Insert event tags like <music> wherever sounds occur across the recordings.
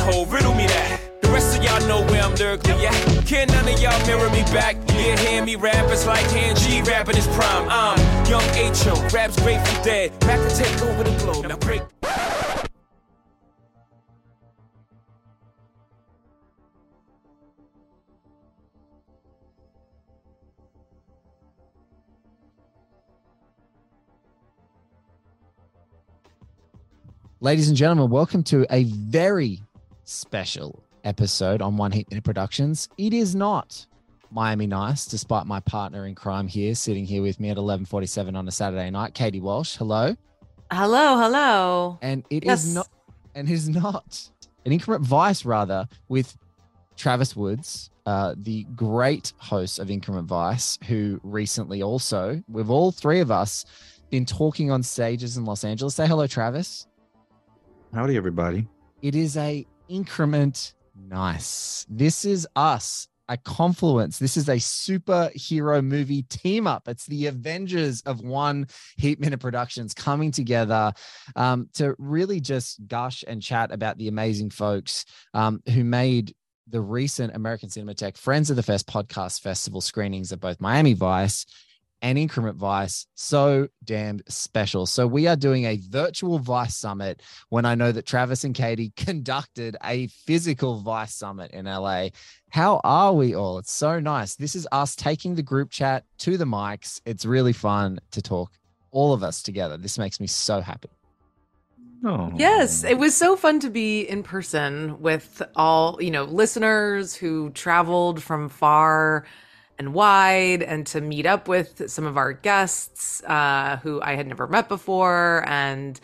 Whole. Riddle me that. The rest of y'all know where I'm. Can none of y'all mirror me back? Yeah, hear me rap, it's like hand G rapping his prime. I'm young H.O. Raps grateful dead. Back to take over the globe. Now break. Ladies and gentlemen, welcome to a very special episode on One Heat Minute Productions. It is not Miami Nice, despite my partner in crime here sitting here with me at 11:47 on a Saturday night. Katie Walsh, hello. Hello, hello. And it is Yes. not and is not an increment vice rather with Travis Woods, uh, the great host of Increment Vice, who recently also, with all three of us, been talking on stages in Los Angeles. Say hello, Travis. Howdy, everybody. It is a increment nice. This is us, a confluence. This is a superhero movie team up. It's the Avengers of one Heat Minute Productions coming together um, to really just gush and chat about the amazing folks um, who made the recent American Cinematheque Friends of the Fest podcast festival screenings of both Miami Vice and Increment Vice so damn special. So we are doing a virtual Vice Summit when I know that Travis and Katie <laughs> conducted a physical Vice Summit in LA. How are we all? It's so nice. This is us taking the group chat to the mics. It's really fun to talk all of us together. This makes me so happy. Oh. Yes, it was so fun to be in person with all, you know, listeners who traveled from far and wide and to meet up with some of our guests uh, who I had never met before and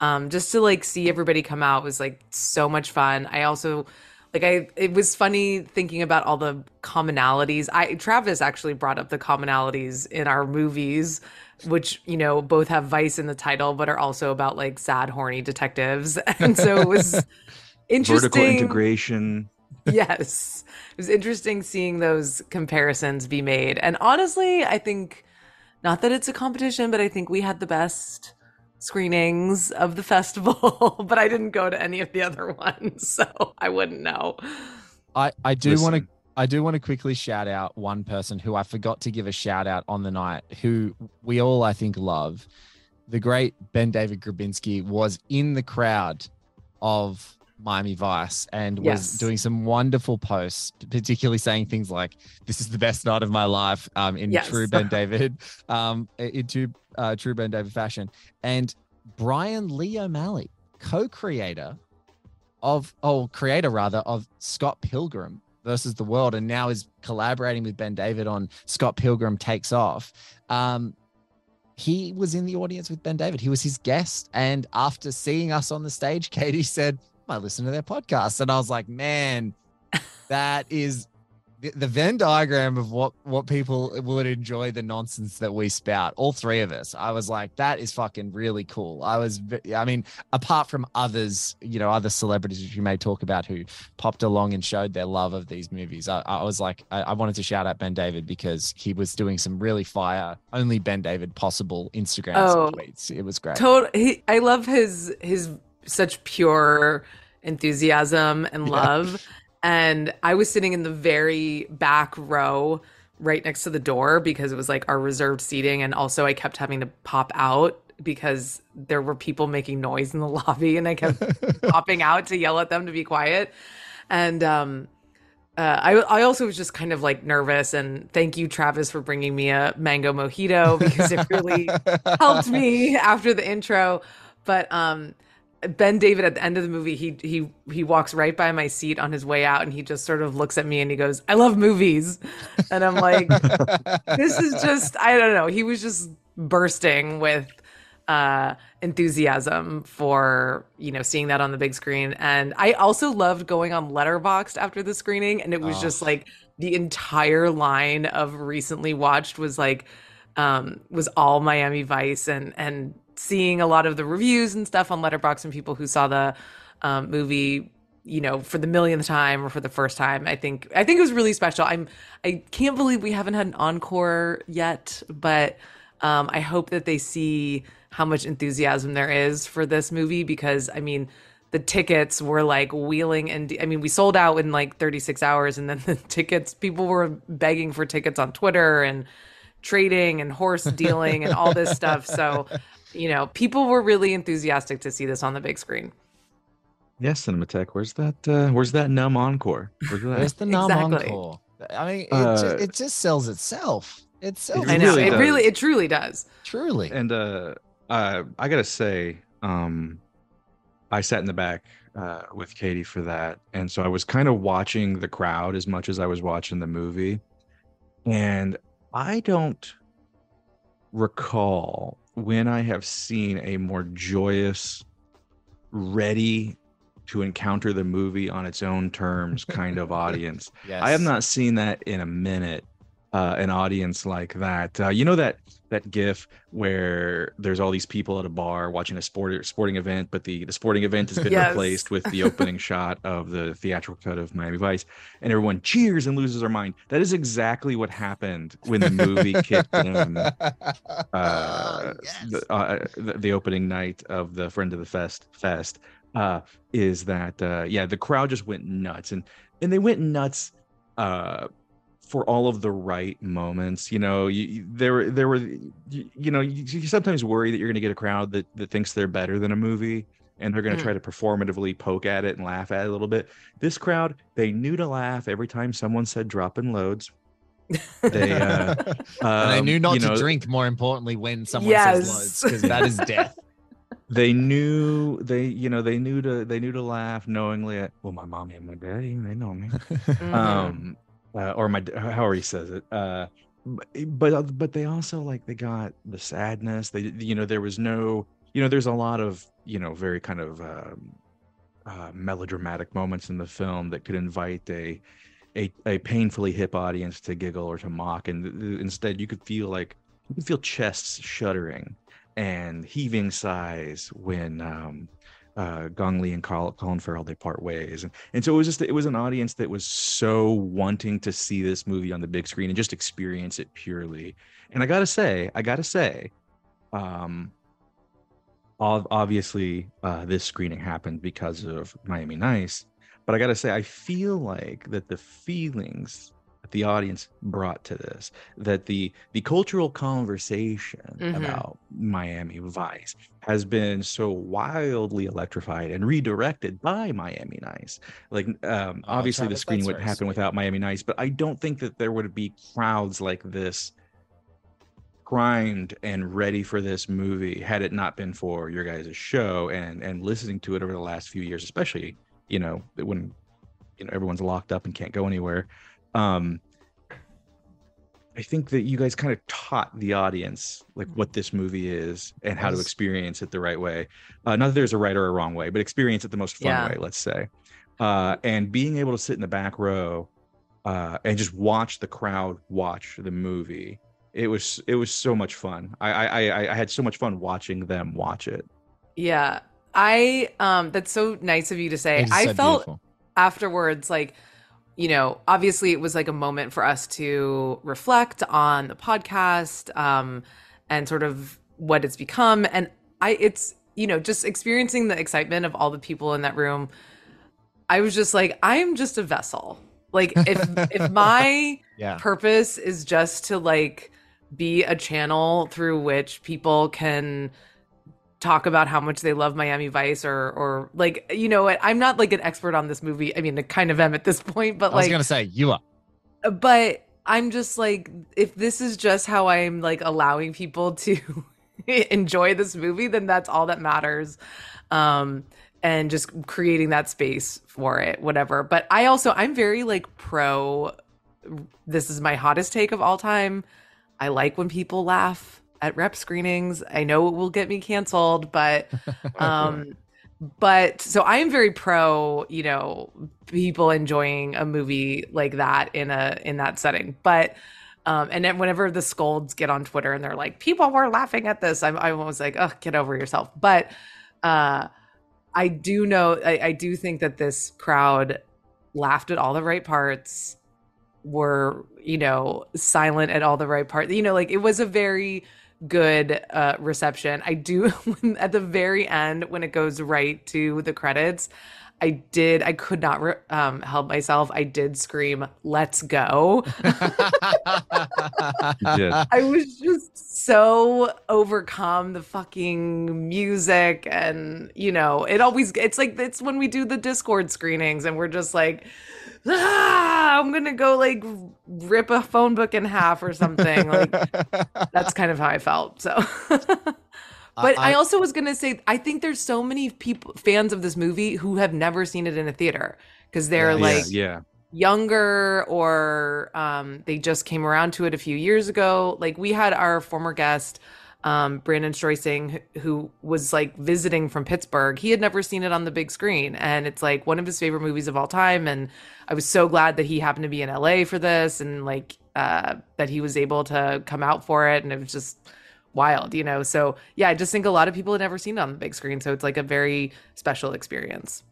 um, just to like see everybody come out was like so much fun. I also like I it was funny thinking about all the commonalities. I Travis actually brought up the commonalities in our movies which you know both have vice in the title but are also about like sad horny detectives <laughs> and so it was interesting Vertical integration. <laughs> yes. It was interesting seeing those comparisons be made. And honestly i think not that it's a competition but i think we had the best screenings of the festival <laughs> but i didn't go to any of the other <laughs> ones so i wouldn't know. I, I do want to I do want to quickly shout out one person who I forgot to give a shout out on the night, who we all I think love. The great Ben David Grabinski was in the crowd of Miami Vice and was Yes. doing some wonderful posts, particularly saying things like "This is the best night of my life" um, in Yes. true Ben David, <laughs> um, into uh, true Ben David fashion. And Brian Lee O'Malley, co-creator of oh creator rather of Scott Pilgrim versus the world and now is collaborating with Ben David on Scott Pilgrim takes off. Um he was in the audience with Ben David. He was his guest and after seeing us on the stage <laughs> Katie said, "I listen to their podcast." And I was like, "Man, that is the, the Venn diagram of what what people would enjoy the nonsense that we spout. All three of us. I was like, that is fucking really cool. I was, I mean, apart from others, you know, other celebrities which you may talk about who popped along and showed their love of these movies. I, I was like, I, I wanted to shout out Ben David because he was doing some really fire, only Ben David possible Instagram Oh. tweets. It was great. Total. He, I love his his such pure enthusiasm and Yeah. love. And I was sitting in the very back row, right next to the door, because it was like our reserved seating, and also I kept having to pop out because there were people making noise in the <laughs> lobby, and I kept <laughs> popping out to yell at them to be quiet. And um, uh, I I also was just kind of like nervous, and thank you, Travis, for bringing me a mango mojito because it really <laughs> helped me after the intro. But um, Ben David at the end of the movie, he he he walks right by my seat on his way out, and he just sort of looks at me and he goes, "I love movies," and I'm like, <laughs> "This is just I don't know." He was just bursting with uh enthusiasm for you know seeing that on the big screen and i also loved going on letterboxd after the screening and it was Oh. just like the entire line of recently watched was like um was all miami vice and and seeing a lot of the reviews and stuff on letterboxd and people who saw the um, movie you know for the millionth time or for the first time i think i think it was really special i'm i can't believe we haven't had an encore yet but um, I hope that they see how much enthusiasm there is for this movie because I mean, the tickets were like wheeling and I mean, we sold out in like 36 hours, and then <laughs> the tickets, people were begging for tickets on Twitter and trading and horse dealing and all this stuff. So, you know, people were really enthusiastic to see this on the big screen. Yes, Cinematheque. Where's that? Uh, where's that numb encore? Where's that? Where's the numb Exactly. encore? I mean, it, Uh, just, it just sells itself. Itself. It I know really it does. really, it truly does. Truly. and uh, uh, I gotta say, um, I sat in the back uh, with Katie for that, and so I was kind of watching the crowd as much as I was watching the movie, and I don't recall when I have seen a more joyous, ready to encounter the movie on its own terms kind of <laughs> audience. yes. I have not seen that in a minute. Uh, an audience like that. Uh, you know that that GIF where there's all these people at a bar watching a sport sporting event, but the the sporting event has been Yes. replaced with the <laughs> opening shot of the theatrical cut of Miami Vice, and everyone cheers and loses their mind. That is exactly what happened when the movie <laughs> kicked in. Uh, yes. the, uh, the, the opening night of the Friend of the Fest Fest uh, is that uh, yeah the crowd just went nuts and and they went nuts uh, for all of the right moments. You know, you, you- there were there were you, you know you, you sometimes worry that you're going to get a crowd that that thinks they're better than a movie and they're going to Mm. try to performatively poke at it and laugh at it a little bit. This crowd, they knew to laugh every time someone said dropping loads. They uh <laughs> and they um, knew not you to know, drink more importantly when someone says loads because that is death <laughs> they knew they you know they knew to they knew to laugh knowingly at well my mommy and my daddy they know me Mhm. um uh, or my however he says it uh but uh, but they also like they got the sadness. They you know there was no you know there's a lot of you know very kind of um, uh, melodramatic moments in the film that could invite a a, a painfully hip audience to giggle or to mock. And th- th- instead you could feel like you could feel chests shuddering and heaving sighs when um uh, Gong Li and Col- Colin Farrell they part ways, and and so it was just it was an audience that was so wanting to see this movie on the big screen and just experience it purely. And I gotta say, I gotta say, um, obviously uh, this screening happened because of Miami Nice, but I gotta say, I feel like that the feelings that the audience brought to this, that the the cultural conversation Mhm. about Miami Vice has been so wildly electrified and redirected by Miami Nice. Like, um, Oh, obviously, the Travis, screening that's wouldn't happen sweet. without Miami Nice, but I don't think that there would be crowds like this primed and ready for this movie had it not been for your guys' show and and listening to it over the last few years especially you know when you know everyone's locked up and can't go anywhere um i think that you guys kind of taught the audience like what this movie is and how to experience it the right way uh, not that there's a right or a wrong way but experience it the most fun Yeah. way let's say uh and being able to sit in the back row uh and just watch the crowd watch the movie it was it was so much fun i i i, I had so much fun watching them watch it Yeah. I um that's so nice of you to say. I felt beautiful. afterwards like you know, obviously it was like a moment for us to reflect on the podcast um and sort of what it's become and I it's you know, just experiencing the excitement of all the people in that room. I was just like I am just a vessel. Like if <laughs> if my yeah purpose is just to like be a channel through which people can talk about how much they love Miami Vice or or like you know what I'm not like an expert on this movie. I mean I kind of am at this <laughs> point, but i was like gonna say you are but I'm just like if this is just how I'm like allowing people to <laughs> enjoy this movie then that's all that matters. Um and just creating that space for it whatever. But I also I'm very like pro this is my hottest take of all time. I like when people laugh at rep screenings. I know it will get me canceled, but <laughs> um but so I am very pro, you know, people enjoying a movie like that in a in that setting. But um and then whenever the scolds get on Twitter and they're like, people were laughing at this, I'm I'm always like, oh, get over yourself. But uh I do know I, I do think that this crowd laughed at all the right parts were you know silent at all the right parts you know like it was a very good uh reception. I do <laughs> at the very end when it goes right to the credits i did i could not re- um help myself. I did scream let's go. <laughs> I was just so overcome the fucking music and you know it always it's like it's when we do the discord screenings and we're just like ah, I'm gonna go like rip a phone book in half or something. Like <laughs> that's kind of how I felt so. But I, I- also was gonna say I think there's so many people fans of this movie who have never seen it in a theater because they're Yeah, like yeah. younger or um, they just came around to it a few years ago. Like we had our former guest, um, Brandon Streising, who, who was like visiting from Pittsburgh. He had never seen it on the big screen, and it's like one of his favorite movies of all time. And I was so glad that he happened to be in LA for this, and like uh, that he was able to come out for it, and it was just wild, you know. So yeah, I just think a lot of people had never seen it on the big screen, so it's like a very special experience.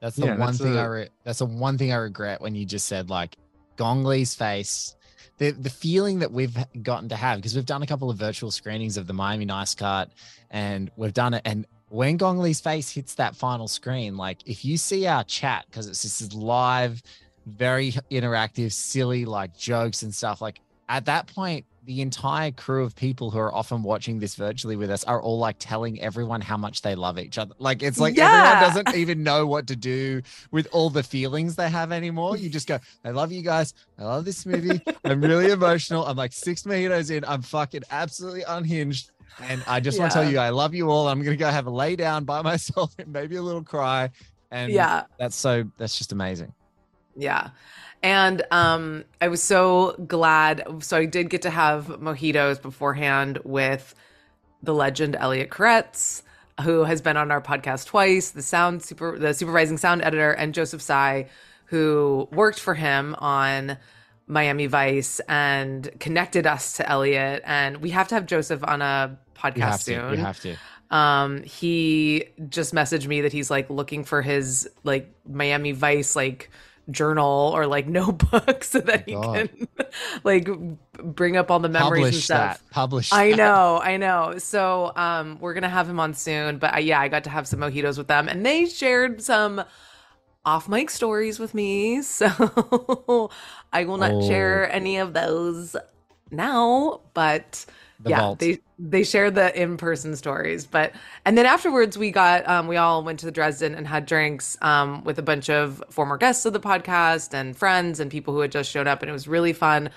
That's the Yeah, one that's thing I a- re- that's the one thing I regret when you just said like Gong Li's face. The the feeling that we've gotten to have because we've done a couple of virtual screenings of the Miami Nice Cart, and we've done it and when Gong Li's face hits that final screen, like if you see our chat because it's this live very interactive, silly like jokes and stuff. Like at that point, the entire crew of people who are often watching this virtually with us are all like telling everyone how much they love each other. Like it's like Yeah. everyone doesn't even know what to do with all the feelings they have anymore. You just go, I love you guys. I love this movie. I'm really <laughs> emotional. I'm like six mojitos in. I'm fucking absolutely unhinged. And I just want to tell you, I love you all. I'm gonna go have a lay down by <laughs> myself and maybe a little cry. And Yeah. that's so that's just amazing. Yeah. And um I was so glad so I did get to have mojitos beforehand with the legend Elliot Koretz, who has been on our podcast twice, the sound super the supervising sound editor, and Joseph Tsai, who worked for him on Miami Vice and connected us to Elliot. And we have to have Joseph on a podcast to. soon You have to. um he just messaged me that he's like looking for his like miami vice like journal or like <laughs> notebook so that he God. can like bring up all the memories and stuff that. Publish. I that. know, I know. So um we're gonna have him on soon. But I, yeah, I got to have some mojitos with them and they shared some off mic stories with me. <laughs> So I will not Oh. share any of those now, but The yeah, vault. they they shared the in person stories. But and then afterwards we got um we all went to the Dresden and had drinks um with a bunch of former guests of the podcast and friends and people who had just showed up and it was really fun.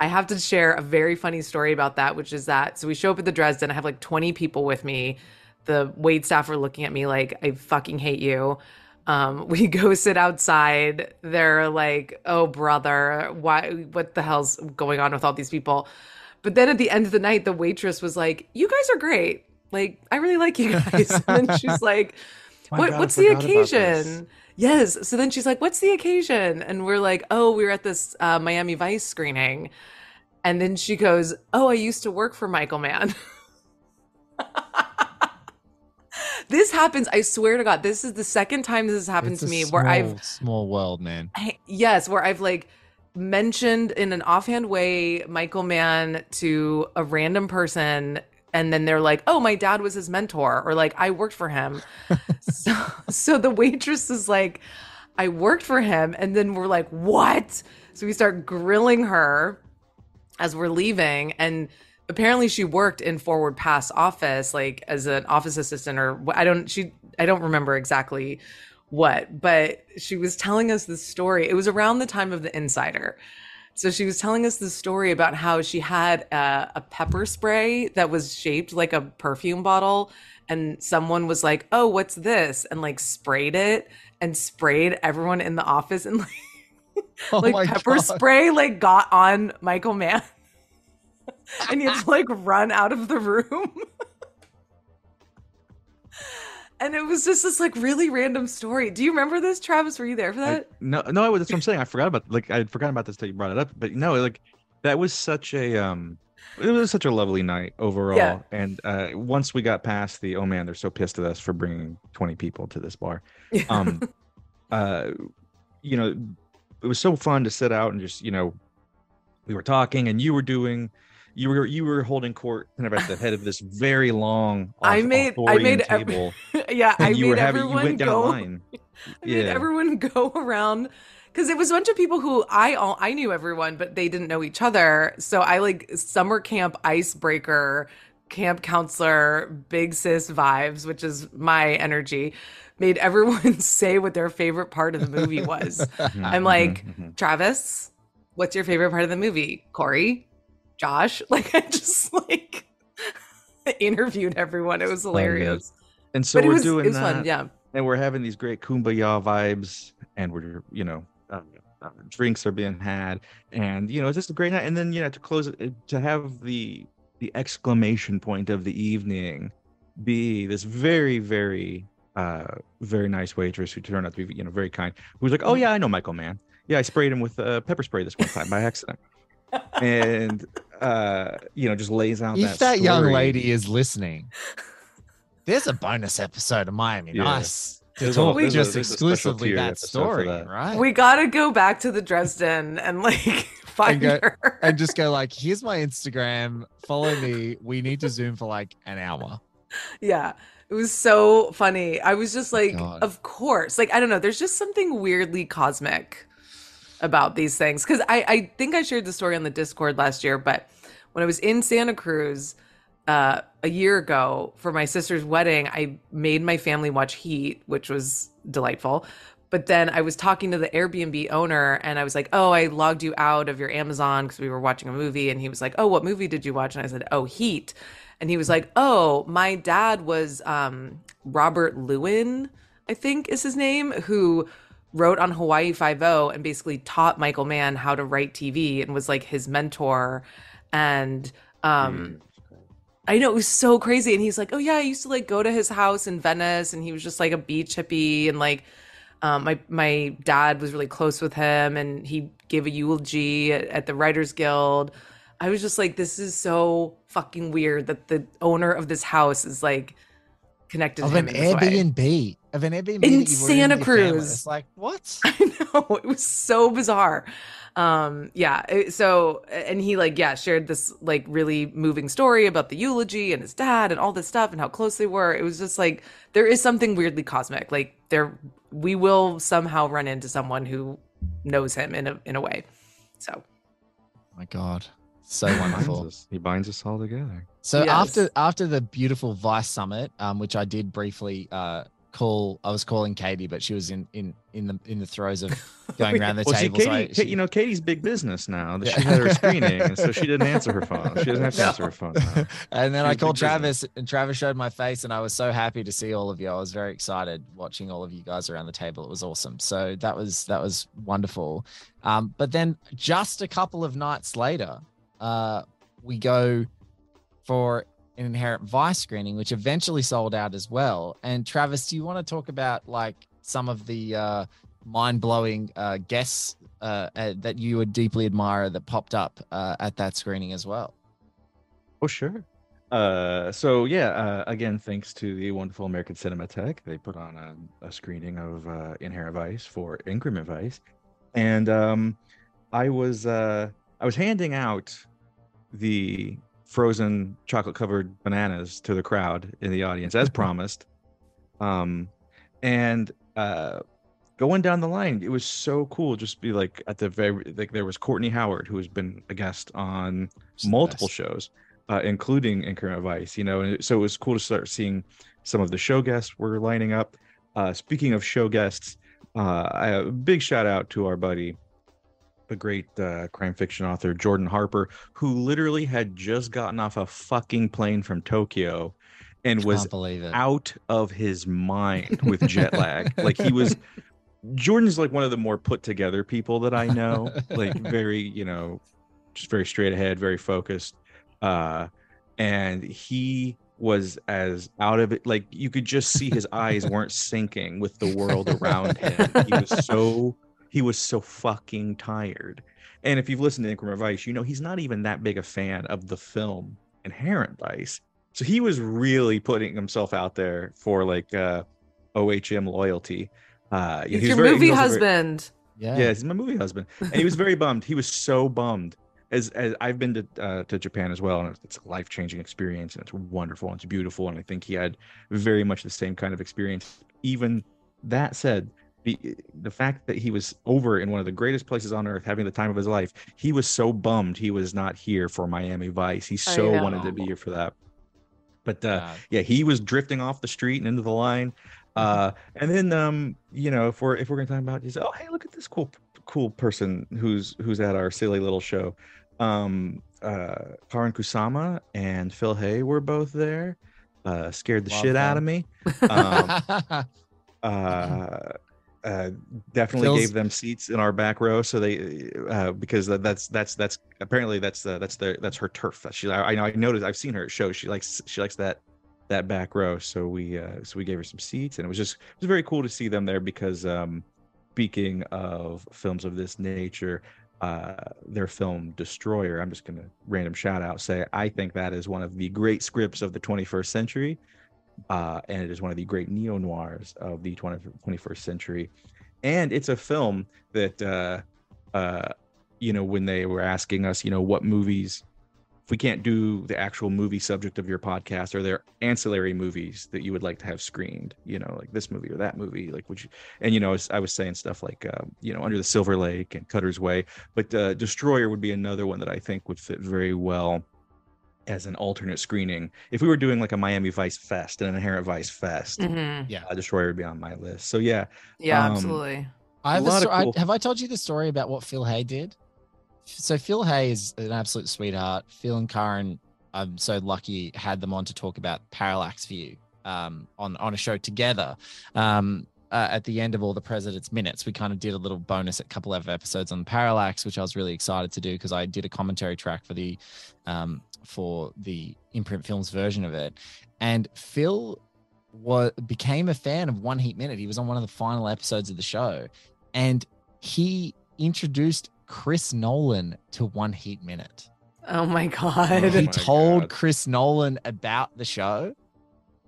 I have to share a very funny story about that, which is that so we show up at the Dresden. I have like 20 people with me. The wait staff are looking at me like, I fucking hate you. Um, <laughs> we go sit outside. They're like, oh, brother, why, what the hell's going on with all these people? But then at the end of the night, the waitress was like, you guys are great. Like, I really like you guys. and then she's <laughs> like, what, God, what's the forgot about this. occasion? Yes. So then she's like, "What's the occasion?" And we're like, "Oh, we were at this uh, Miami Vice screening." And then she goes, "Oh, I used to work for Michael Mann." <laughs> this happens. I swear to God, this is the second time this has happened It's to me small, where I've small world, man. I- yes, where I've like mentioned in an offhand way Michael Mann to a random person and then they're like, "Oh, my dad was his mentor," or like, "I worked for him." <laughs> so, so the waitress is like, "I worked for him," and then we're like, "What?" So we start grilling her as we're leaving, and apparently she worked in Forward Pass office, like as an office assistant, or I don't, she, I don't remember exactly what, but she was telling us this story. It was around the time of the Insider. So she was telling us the story about how she had a, a pepper spray that was shaped like a perfume bottle, and someone was like, "Oh, what's this?" and like sprayed it and sprayed everyone in the office, and <laughs> like, Oh like pepper God. spray like got on Michael Mann, <laughs> and he had to like run out of the room. <laughs> And it was just this like really random story. Do you remember this, Travis? Were you there for I- that? no, no, that's what I'm saying. I forgot about like I had forgotten about this till you brought it up. But no, like that was such a um, it was such a lovely night overall. Yeah. And uh, once we got past the oh man, they're so pissed at us for bringing 20 people to this bar. Um, <laughs> uh, you know, it was so fun to sit out and just you know, we were talking and you were doing. You were you were holding court kind of at the head of this very long. I made- I made ev- table. <laughs> yeah, I you made were having you everyone went down go. <laughs> I made everyone go around because it was a bunch of people who I all I knew everyone, but they didn't know each other. So I like summer camp icebreaker, camp counselor, big sis vibes, which is my energy. Made everyone <laughs> say what their favorite part of the movie was. I'm like, Mhm, mhm. Travis, what's your favorite part of the movie? Corey, Josh, <laughs> like I just like <laughs> interviewed everyone. It was hilarious. and so but we're was doing that. fun. Yeah. and we're having these great kumbaya vibes and we're you know uh, uh, drinks are being had and you know it's just a great night and then you know to close it to have the the exclamation point of the evening be this very very uh very nice waitress who turned out to be you know very kind who was like oh yeah i know michael mann yeah i sprayed him with uh, pepper spray this one time by accident <laughs> and uh you know just lays out If that, young story. lady is listening, there's a bonus episode of Miami Yeah. Nice. To There's a- talk there's just a exclusively that story, that. right? We gotta go back to the Dresden and like <laughs> find go- her. and just go like, here's my Instagram. Follow me. We need to zoom for like an hour. yeah. It was so funny. I was just like, God. of course. Like, I don't know. There's just something weirdly cosmic about these things because I, I think I shared the story on the Discord last year, but when I was in Santa Cruz uh, a year ago for my sister's wedding, I made my family watch Heat, which was delightful. But then I was talking to the Airbnb owner and I was like, Oh, I logged you out of your Amazon because we were watching a movie. And he was like, Oh, what movie did you watch? And I said, Oh, Heat. And he was like, Oh, my dad was um, Robert Lewin, I think is his name, who wrote on Hawaii Five O and basically taught Michael Mann how to write TV and was like his mentor. And um, I know it was so crazy. And he's like, Oh yeah, I used to like go to his house in Venice and he was just like a beach hippie and like um, my my dad was really close with him and he gave a eulogy at, at the Writers Guild. I was just like, this is so fucking weird that the owner of this house is like connected of an in. Airbnb of an Airbnb In that you were in Santa family. Cruz. It's like what? <laughs> I know it was so bizarre. Um, yeah. So, and he like, yeah, shared this like really moving story about the eulogy and his dad and all this stuff and how close they were. It was just like there is something weirdly cosmic. Like there, we will somehow run into someone who knows him in a in a way. So my God, so He binds wonderful. us. He binds us all together. So Yes. after after the beautiful Vice Summit, um, which I did briefly uh, call, I was calling Katie, but she was in in in the in the throes of <laughs> going around the Well, see, table. so I- she- you know, Katie's big business now. That Yeah. she had her <laughs> screening, and so she didn't answer her phone. She doesn't have to answer her phone. Now. <laughs> and then She I called big business. Travis, and Travis showed my face, and I was so happy to see all of you. I was very excited watching all of you guys around the table. It was awesome. So that was that was wonderful. Um, but then just a couple of nights later, uh, we go for an Inherent Vice screening, which eventually sold out as well. And Travis, do you want to talk about like some of the uh, mind blowing uh, guests uh, uh, that you would deeply admire that popped up uh, at that screening as well? Oh, sure. Uh, so yeah, uh, again, thanks to the wonderful American Cinematheque, they put on a, a screening of uh, Inherent Vice for Increment Vice, and um, I was uh, I was handing out the frozen chocolate covered bananas to the crowd in the audience as <laughs> promised, um, and uh, going down the line, it was so cool. Just be like at the very like there was Courtney Howard who has been a guest on She's multiple shows, uh, including Increment Vice. You know, and so it was cool to start seeing some of the show guests were lining up. Uh, speaking of show guests, uh, I, a big shout out to our buddy, the great uh, crime fiction author Jordan Harper, who literally had just gotten off a fucking plane from Tokyo, and was Can't believe it. out of his mind with jet lag. <laughs> like he was Jordan's like one of the more put together people that I know. like very, you know, just very straight ahead, very focused. Uh and he was as out of it like you could just see his eyes weren't syncing with the world around him. He was so he was so fucking tired. And if you've listened to Increment Vice, you know he's not even that big a fan of the film Inherent Vice. So he was really putting himself out there for like uh OHM loyalty. Uh he's he was your very- movie was also very- husband. yeah. yeah, he's my movie husband, and he was very <laughs> bummed. He was so bummed. As, as I've been to uh, to Japan as well, and it's a life changing experience, and it's wonderful and it's beautiful, and I think he had very much the same kind of experience. Even that said, the the fact that he was over in one of the greatest places on earth, having the time of his life, he was so bummed he was not here for Miami Vice. He so wanted to be here for that. But uh, God. yeah, he was drifting off the street and into the line. Uh, and then um, you know, if we're if we're gonna talk about, he said, "Oh, hey, look at this cool cool person who's who's at our silly little show." Um, uh, Karyn Kusama and Phil Hay were both there. Uh, scared the Love shit out of me. <laughs> Um, <laughs> uh, uh, definitely Phil's- gave them seats in our back row, so they uh, because that's that's that's apparently that's uh, that's the that's her turf. That she I, I know I noticed I've seen her at shows. She likes she likes that that back row. So we uh, so we gave her some seats, and it was just it was very cool to see them there because um, speaking of films of this nature, uh, their film Destroyer. I'm just gonna random shout out say I think that is one of the great scripts of the 21st century uh, and it is one of the great neo noirs of the 20, 21st century. And it's a film that, uh, uh, you know, when they were asking us, you know, what movies if we can't do the actual movie subject of your podcast, are there ancillary movies that you would like to have screened? You know, like this movie or that movie? Like, would you? And you know, I was, I was saying stuff like, uh, you know, Under the Silver Lake and Cutter's Way, but uh, Destroyer would be another one that I think would fit very well as an alternate screening. If we were doing like a Miami Vice Fest, an Inherent Vice Fest, Mhm. Yeah. uh, Destroyer would be on my list. So yeah, Yeah, Um, absolutely. I have, A a lot of I- have I told you the story about what Phil Hay did? So Phil Hay is an absolute sweetheart. Phil and Karyn, I'm so lucky had them on to talk about Parallax View um, on on a show together. Um, uh, at the end of all the president's minutes, we kind of did a little bonus, a couple of episodes on Parallax, which I was really excited to do because I did a commentary track for the um, for the imprint films version of it, and Phil was became a fan of One Heat Minute. He was on one of the final episodes of the show, and he introduced Chris Nolan to One Heat Minute. Oh my Oh god. he my told God. Chris Nolan about the show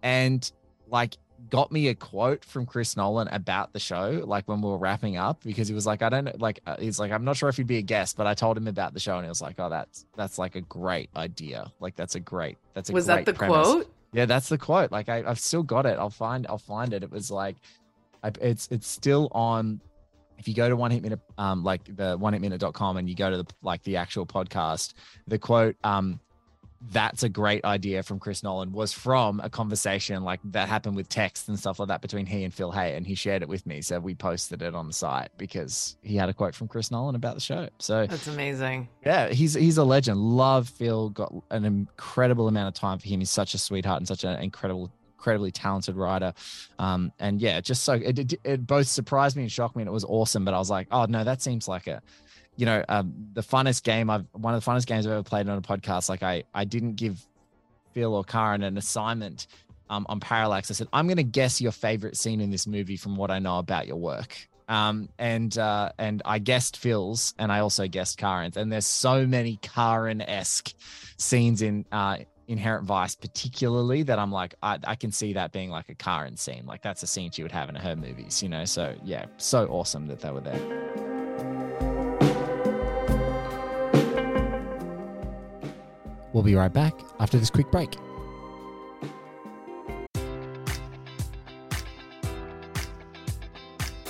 and like got me a quote from Chris Nolan about the show like when we were wrapping up because he was like I don't know like uh, he's like I'm not sure if he'd be a guest but I told him about the show and he was like oh that's that's like a great idea like that's a great that's a Was that the premise. quote? Yeah, that's the quote. Like I, I've still got it. I'll find. I'll find it. It was like, I, it's it's still on. If you go to one heat minute, um, like the one heat minute.com and you go to the like the actual podcast, the quote, um, that's a great idea from Chris Nolan was from a conversation like that happened with text and stuff like that between he and Phil Hay, and he shared it with me. So we posted it on the site because he had a quote from Chris Nolan about the show. So That's amazing. yeah, he's he's a legend. Love Phil. Got an incredible amount of time for him. He's such a sweetheart and such an incredible, incredibly talented writer. Um, and yeah, just so it, it, it both surprised me and shocked me, and it was awesome. But I was like, oh no, that seems like a, you know, um, the funnest game I've one of the funnest games I've ever played on a podcast. Like I I didn't give Phil or Karyn an assignment. Um, on Parallax, I said, I'm going to guess your favorite scene in this movie from what I know about your work um and uh and i guessed phil's and i also guessed karyn's and there's so many karyn-esque scenes in uh inherent vice particularly that i'm like I, I can see that being like a karyn scene like that's a scene she would have in her movies you know so yeah so awesome that they were there we'll be right back after this quick break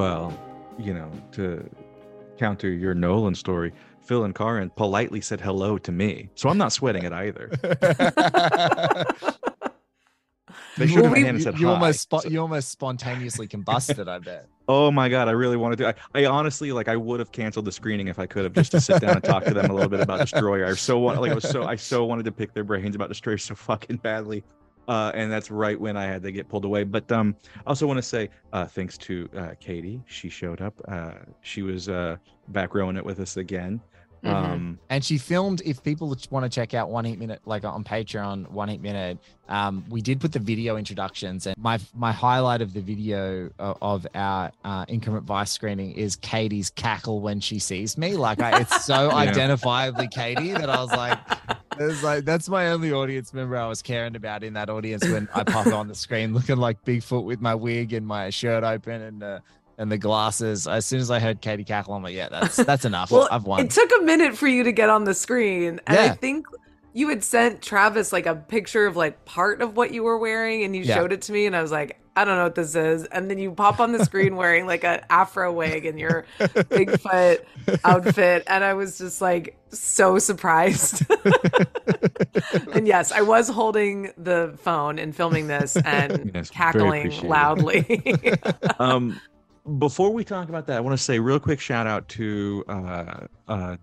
Well, you know, to counter your Nolan story, Phil and Karyn politely said hello to me. So I'm not sweating it either. <laughs> They should You have and said you hi. almost spo- So- you almost spontaneously combusted. I bet. <laughs> Oh my god, I really wanted to. I, I honestly like I would have canceled the screening if I could have just to sit down and talk to them a little bit about Destroyer. I so want like I was so I so wanted to pick their brains about Destroyer so fucking badly. Uh, and that's right when I had to get pulled away. But um, I also want to say uh, thanks to uh, Katie. She showed up. Uh, she was uh, back rowing it with us again. Mhm. Um, And she filmed. If people want to check out One Heat Minute, like on Patreon, One Heat Minute, um, we did put the video introductions. And my my highlight of the video of, of our uh, increment vice screening is Katie's cackle when she sees me. Like I, it's so <laughs> Yeah. identifiably Katie that I was like, <laughs> it was like that's my only audience member I was caring about in that audience when I pop on the screen looking like Bigfoot with my wig and my shirt open and uh, and the glasses. As soon as I heard Katie cackle, I'm like, yeah, that's <laughs> that's enough. Well, I've won. it took a minute for you to get on the screen, and I think you had sent Travis like a picture of like part of what you were wearing, and you Yeah. showed it to me, and I was like, I don't know what this is, and then you pop on the screen <laughs> wearing like an afro wig and your Bigfoot outfit, and I was just like so surprised. <laughs> and yes, I was holding the phone and filming this and Yes, cackling loudly. um, before we talk about that, I want to say real quick shout out to uh, uh,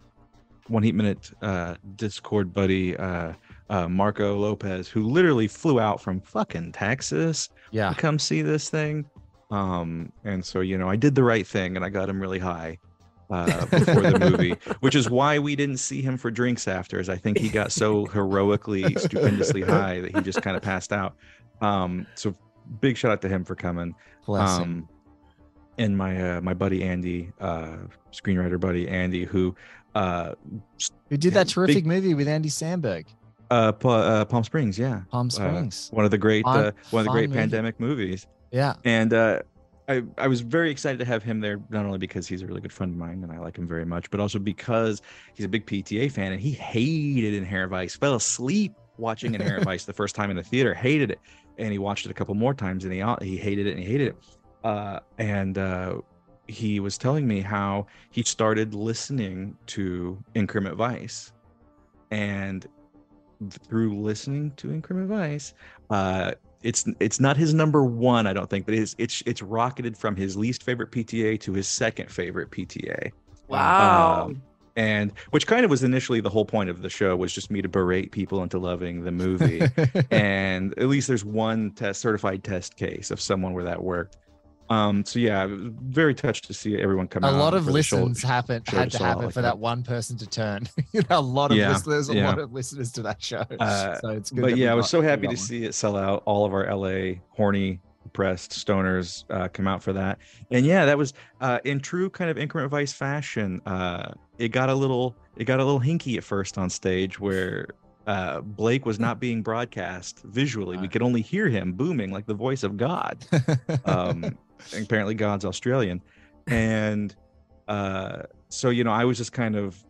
One Heat Minute uh, Discord buddy uh, uh, Marco Lopez, who literally flew out from fucking Texas yeah. to come see this thing. Um, and so you know, I did the right thing, and I got him really high uh, before the movie, <laughs> which is why we didn't see him for drinks after. Is I think he got so <laughs> heroically, stupendously high that he just kind of passed out. Um, so big shout out to him for coming Bless him. um and my uh my buddy andy uh screenwriter buddy andy who uh Who did that terrific big- movie with Andy Samberg? uh, uh palm springs yeah Palm Uh, Springs. one of the great uh, one of the great movie. pandemic movies yeah. and uh I, I was very excited to have him there, not only because he's a really good friend of mine and I like him very much, but also because he's a big PTA fan and he hated Inherent Vice, fell asleep watching Inherent Vice <laughs> the first time in the theater, hated it. And he watched it a couple more times and he he hated it and he hated it. Uh, and uh, he was telling me how he started listening to Increment Vice. And through listening to Increment Vice, uh, it's it's not his number one, I don't think, but it's it's it's rocketed from his least favorite PTA to his second favorite PTA. wow. Um, and which kind of was initially the whole point of the show was just me to berate people into loving the movie. <laughs> and at least there's one test certified test case of someone where that worked. Um, so yeah, very touched to see everyone come out. a lot of the show- listens happen show had to to sell it happen like for that. that one person to turn. <laughs> you know, a lot of Yeah, listeners, a lot of listeners to that show. Uh, so it's good. but yeah, I was so happy to see it sell out. All of our LA horny pressed stoners uh, come out for that, and yeah, that was uh, in true kind of increment vice fashion. Uh, it got a little, it got a little hinky at first on stage where uh, Blake was not being broadcast visually. We could only hear him booming like the voice of God. <laughs> Um, apparently, God's Australian, and uh, so you know, I was just kind of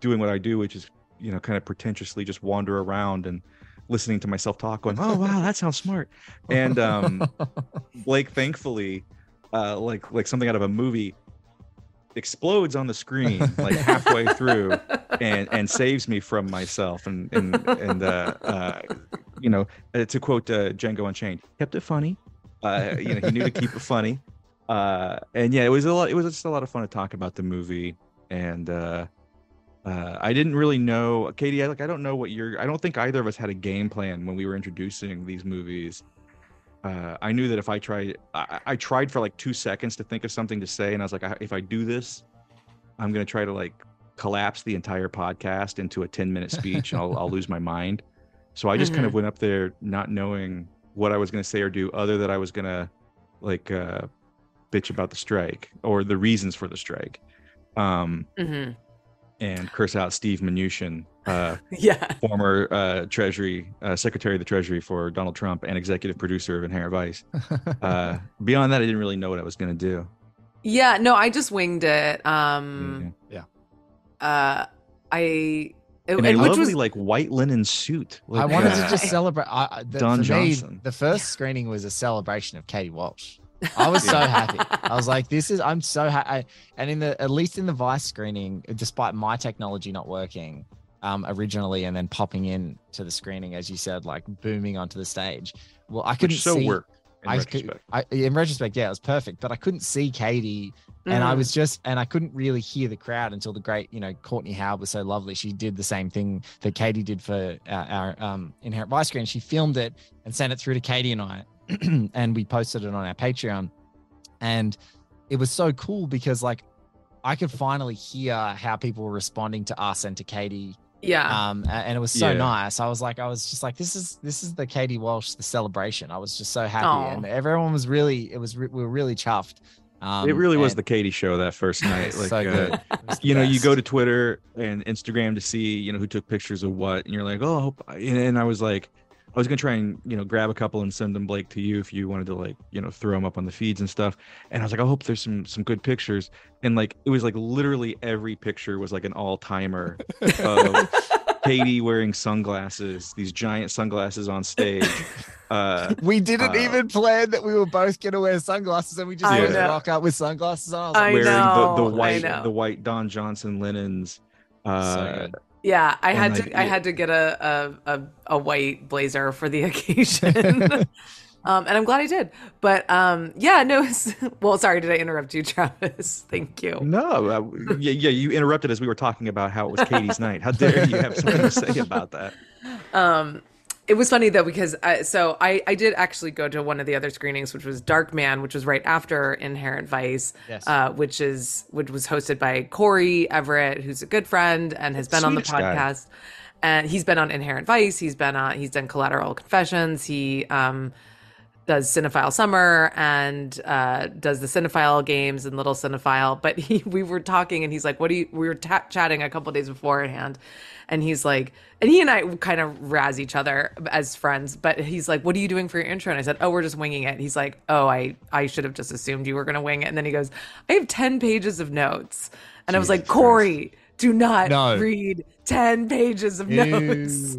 doing what I do, which is you know, kind of pretentiously just wander around and listening to myself talk, going, "Oh wow, that sounds smart." And um, <laughs> Blake, thankfully, uh, like like something out of a movie, explodes on the screen like halfway through, and and saves me from myself. And and and uh, uh, you know, uh, to quote uh, Django Unchained, kept it funny. Uh, you know, he knew to keep it funny. Uh, and yeah, it was a lot. It was just a lot of fun to talk about the movie, and uh, uh, I didn't really know, Katie. I like, I don't know what you're. I don't think either of us had a game plan when we were introducing these movies. Uh, I knew that if I tried, I, I tried for like two seconds to think of something to say, and I was like, I, if I do this, I'm gonna try to like collapse the entire podcast into a 10 minute speech, and I'll, I'll lose my mind. So I just kind of went up there not knowing what I was gonna say or do, other that I was gonna like uh, bitch about the strike or the reasons for the strike. Um, hmm and curse out Steve Mnuchin uh, <laughs> Yeah. former uh, Treasury uh, Secretary of the Treasury for Donald Trump and executive producer of Inherent Vice. <laughs> Uh, beyond that, I didn't really know what I was going to do. Yeah, no, I just winged it. Um Yeah. uh I it, In a lovely, was like white linen suit. I wanted uh, to just celebrate. I, I- the, Don for me, Johnson. the first screening was a celebration of Katie Walsh. <laughs> I was so happy. I was like, "This is." I'm so happy. And in the at least in the Vice screening, despite my technology not working um, originally, and then popping in to the screening, as you said, like booming onto the stage. Well, I couldn't which so see. worked in I, retrospect. could, I in retrospect, yeah, it was perfect, but I couldn't see Katie and I Mhm. was just and I couldn't really hear the crowd until the great you know Courtney Howard was so lovely. She did the same thing that Katie did for our, our um, Inherent Vice screen. She filmed it and sent it through to Katie and I, <clears throat> and we posted it on our Patreon. And it was so cool because like I could finally hear how people were responding to us and to Katie yeah. um and it was so Yeah. nice i was like i was just like this is this is the katie walsh the celebration i was just so happy Aw. and everyone was really it was re- we were really chuffed um it really was the Katie show that first <laughs> night. Like, so uh, good It you know, you go to Twitter and Instagram to see, you know, who took pictures of what, and you're like, oh, I hope- and and I was like, I was gonna try and you know grab a couple and send them Blake to you if you wanted to like you know throw them up on the feeds and stuff. And I was like, I hope there's some some good pictures. And like it was like literally every picture was like an all timer of <laughs> Katie wearing sunglasses, these giant sunglasses on stage. Uh, <laughs> we didn't uh, even plan that we were both gonna wear sunglasses and we just I had to know. rock up with sunglasses on I I like, wearing know, the, the white the white Don Johnson linens. so Uh, good. Yeah, I And, had like, to. I had to get a a, a, a white blazer for the <laughs> occasion, <laughs> um, and I'm glad I did. But um, yeah, no. <laughs> Well, sorry, did I interrupt you, Travis? Thank you. No, uh, yeah, yeah, you interrupted as we were talking about how it was Katie's night. How dare you have something to say about that? Um, it was funny though because I, so I I did actually go to one of the other screenings, which was Darkman, which was right after Inherent Vice, Yes. uh, which is which was hosted by Corey Everett, who's a good friend and has been on the Swedish guy. podcast. And he's been on Inherent Vice. He's been on. He's done Collateral Confessions. He um does Cinephile Summer and uh, does the Cinephile games and Little Cinephile. But he, <laughs> we were talking, and he's like, "What do you?" We were ta- chatting a couple days beforehand, and he's like, and he and I kind of razz each other as friends. But he's like, "What are you doing for your intro?" And I said, "Oh, we're just winging it." He's like, "Oh, I I should have just assumed you were going to wing it." And then he goes, "I have ten pages of notes," and I was like, "Corey." Do not No. read 10 pages of notes.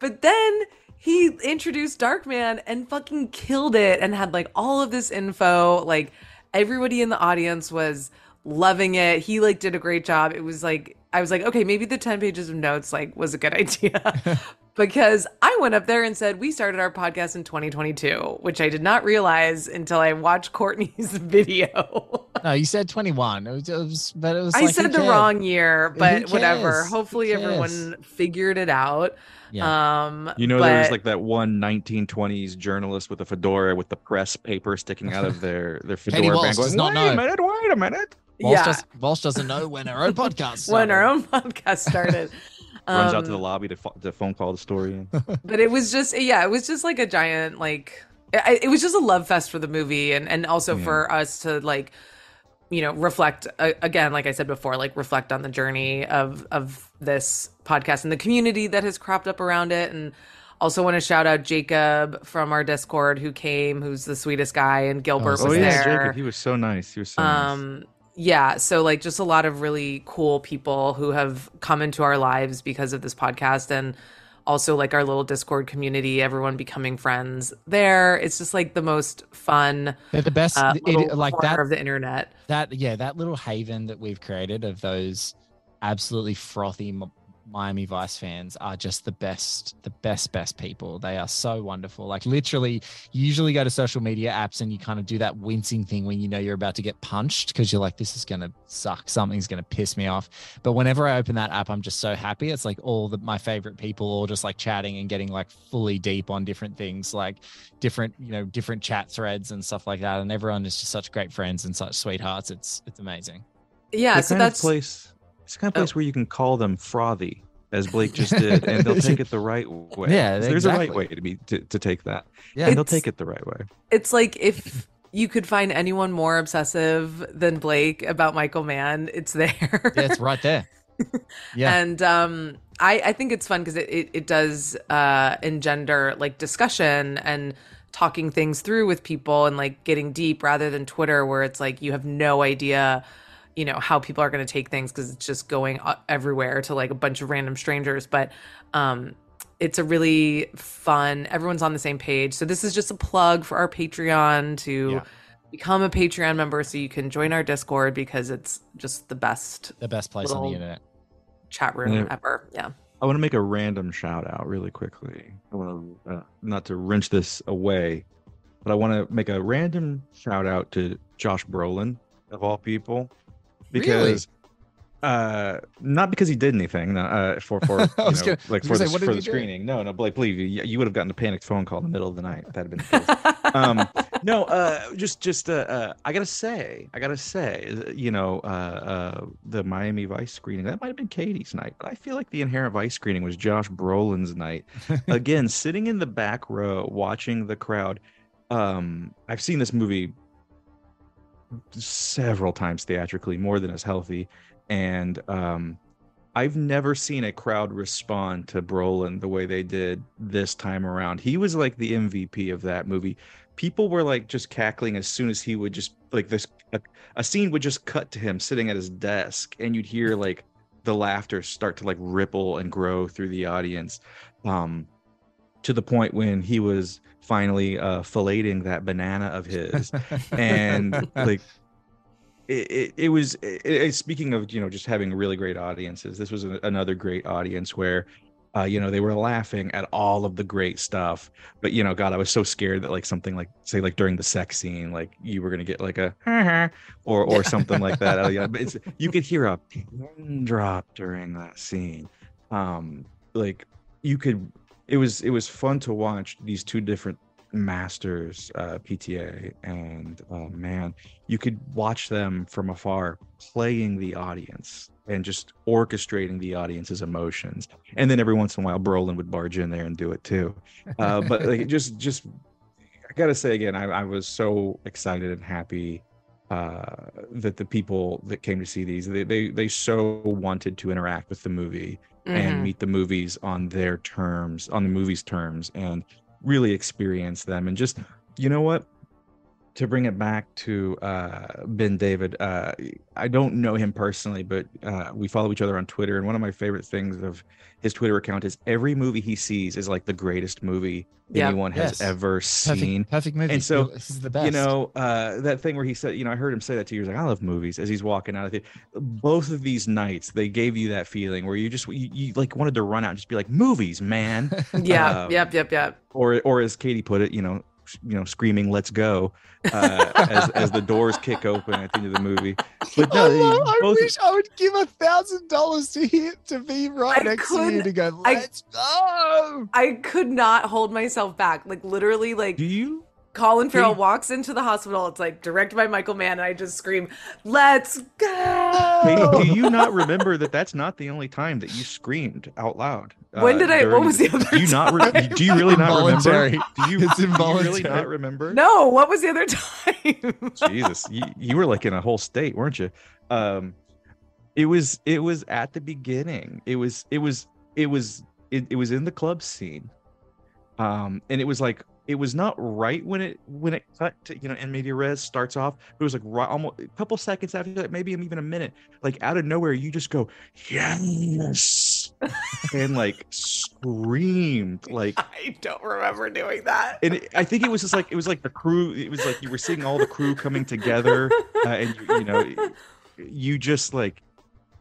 But then he introduced Darkman and fucking killed it and had like all of this info. Like everybody in the audience was loving it. He like did a great job. It was like I was like, okay, maybe the 10 pages of notes like was a good idea. <laughs> because I went up there and said we started our podcast in 2022, which I did not realize until I watched Courtney's <laughs> video. no you said 21 it was, it was but it was I like, said the cares? wrong year, but whatever. Hopefully everyone figured it out. yeah Um You know, there was like that one 1920s journalist with a fedora with the press paper sticking out of their their Katie fedora Walsh band. Going, does not wait know." a minute, wait a minute. Walsh, yeah, does, Walsh doesn't know when our own <laughs> podcast when our own podcast started. <laughs> Runs out to the Um, lobby to, pho- to phone call the story. in. <laughs> but it was just yeah, it was just like a giant like it, it was just a love fest for the movie and and also Yeah. for us to like you know reflect uh, again like I said before like reflect on the journey of of this podcast and the community that has cropped up around it and also want to shout out Jacob from our Discord who came who's the sweetest guy and Gilbert so Oh was yeah, there Jacob. He was so nice. He was so nice. Yeah so like just a lot of really cool people who have come into our lives because of this podcast and also like our little discord community everyone becoming friends there it's just like the most fun They're the best. uh, it- like that. of the internet that yeah, that little haven that we've created of those absolutely frothy Miami Vice fans are just the best, the best, best people. They are so wonderful. Like literally, you usually go to social media apps and you kind of do that wincing thing when you know you're about to get punched because you're like, this is gonna suck. Something's gonna piss me off. But whenever I open that app, I'm just so happy. It's like all the my favorite people all just like chatting and getting like fully deep on different things, like different, you know, different chat threads and stuff like that. And everyone is just such great friends and such sweethearts. It's it's amazing. yeah the so kind that's of place. It's the kind of Oh. place where you can call them frothy, as Blake just <laughs> did, and they'll take it the right way. Yeah, there's a right way to be to, to take that. Yeah. and they'll take it the right way. it's like if you could find anyone more obsessive than blake about michael mann it's there Yeah, it's right there. <laughs> Yeah. and um I, I think it's fun because it, it, it does uh, engender like discussion and talking things through with people and like getting deep rather than Twitter where it's like you have no idea, you know, how people are going to take things because it's just going uh, everywhere to like a bunch of random strangers. But um, it's a really fun, everyone's on the same page. So this is just a plug for our Patreon to. Yeah. Become a Patreon member so you can join our Discord because it's just the best The best place on the internet. chat room Yeah. ever. Yeah. I want to make a random shout out really quickly. I want to uh, not to wrench this away, but I want to make a random shout out to Josh Brolin of all people because uh not because he did anything uh for for <laughs> you know, gonna- like for was the, say, for he the do? screening. No no Blake believe you you would have gotten a panicked phone call in the middle of the night that'd have been <laughs> um no uh just just uh, uh i gotta say i gotta say you know uh uh the miami vice screening that might have been katie's night but i feel like the inherent vice screening was josh brolin's night. <laughs> Again sitting in the back row watching the crowd um i've seen this movie several times theatrically more than is healthy and um I've never seen a crowd respond to Brolin the way they did this time around. He was like the MVP of that movie. People were like just cackling as soon as he would just like this a, a scene would just cut to him sitting at his desk and you'd hear like the laughter start to like ripple and grow through the audience. Um to the point when he was finally uh filleting that banana of his. And like it, it, it was it, it- speaking of you know just having really great audiences this was a, another great audience where uh, you know they were laughing at all of the great stuff. But you know god i was so scared that like something like say like during the sex scene like you were gonna get like a or or something like that. Oh, yeah but it's <laughs> you could hear a pin drop during that scene. Um like you could it was it was fun to watch these two different masters uh pta and oh man you could watch them from afar playing the audience and just orchestrating the audience's emotions. And then every once in a while brolin would barge in there and do it too. Uh but like <laughs> just just i gotta say again I, I was so excited and happy uh that the people that came to see these they they, they so wanted to interact with the movie and Mhm. meet the movies on their terms on the movie's terms and really experience them and just you know what to bring it back to uh ben david uh i don't know him personally but uh we follow each other on twitter and one of my favorite things of his twitter account is every movie he sees is like the greatest movie Yeah. anyone has Yes. ever seen Perfect, perfect movie. And so, this is the best. you know uh that thing where he said you know i heard him say that to you he's like i love movies as he's walking out of it both of these nights they gave you that feeling where you just you, you like wanted to run out and just be like movies man <laughs> Yeah. um, yep. Yep. Yep. or or as katie put it you know s- you know screaming let's go uh <laughs> as as the doors kick open at the end of the movie but no I, love- I both wish I would give a thousand dollars to him to be right I next to you to go. I- Let's go. I could not hold myself back. Like literally, like do you Colin Farrell Katie- walks into the hospital. It's like directed by Michael Mann, and I just scream, "Let's go!" Katie, do you not remember that that's not the only time that you screamed out loud? When uh, did I- what was the other Do you not? Re- time? do you really not remember? Do you, It's do you really not remember? No, what was the other time? <laughs> Jesus, you, you were like in a whole state, weren't you? Um, it was it was at the beginning. It was it was it was it, it was in the club scene. Um, and it was like it was not right when it when it cut to you know in media res starts off. It was like right, almost a couple seconds after that, maybe even a minute. Like out of nowhere, you just go yes, <laughs> and like screamed like I don't remember doing that. and it, I think it was just like it was like the crew. It was like you were seeing all the crew coming together, uh, and you, you know, you just like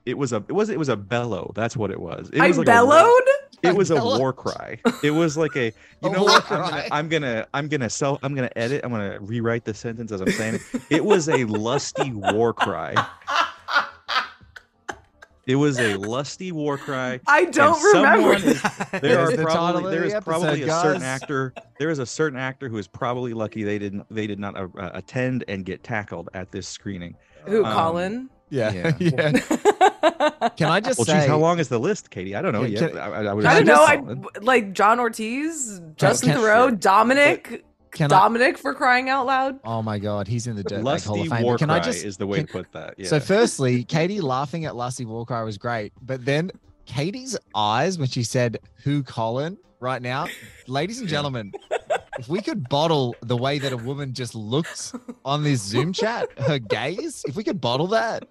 it was a it was it was a bellow. That's what it was. It I was like a bellowed. It was a <laughs> war cry. It was like a you <laughs> A know what? I'm gonna, I'm gonna I'm gonna sell I'm gonna edit. I'm gonna rewrite the sentence as I'm saying it. It was a lusty war cry. It was a lusty war cry. I don't someone remember. is- that. There There's are the probably of the is episode, probably a certain actor. There is a certain actor who is probably lucky they didn't they did not uh, uh, attend and get tackled at this screening. Who, Um, Colin? Yeah, Yeah. <laughs> yeah. <laughs> Can I just Well, say? geez, how long is the list, Katie? I don't know Yeah, yet. can- I, I, I would I don't know. I like John Ortiz, Justin can- Theroux, Dominic, Can I? Dominic for crying out loud. Oh my God, he's in the Dirtbag Hall Lusty of Fame. war Can cry I just? is the way can- to put that. <laughs> Yeah. So, firstly, <laughs> Katie laughing at Lusty War Cry was great, but then Katie's eyes when she said who Colin right now, ladies and gentlemen, if we could bottle the way that a woman just looks on this Zoom chat, her gaze, if we could bottle that,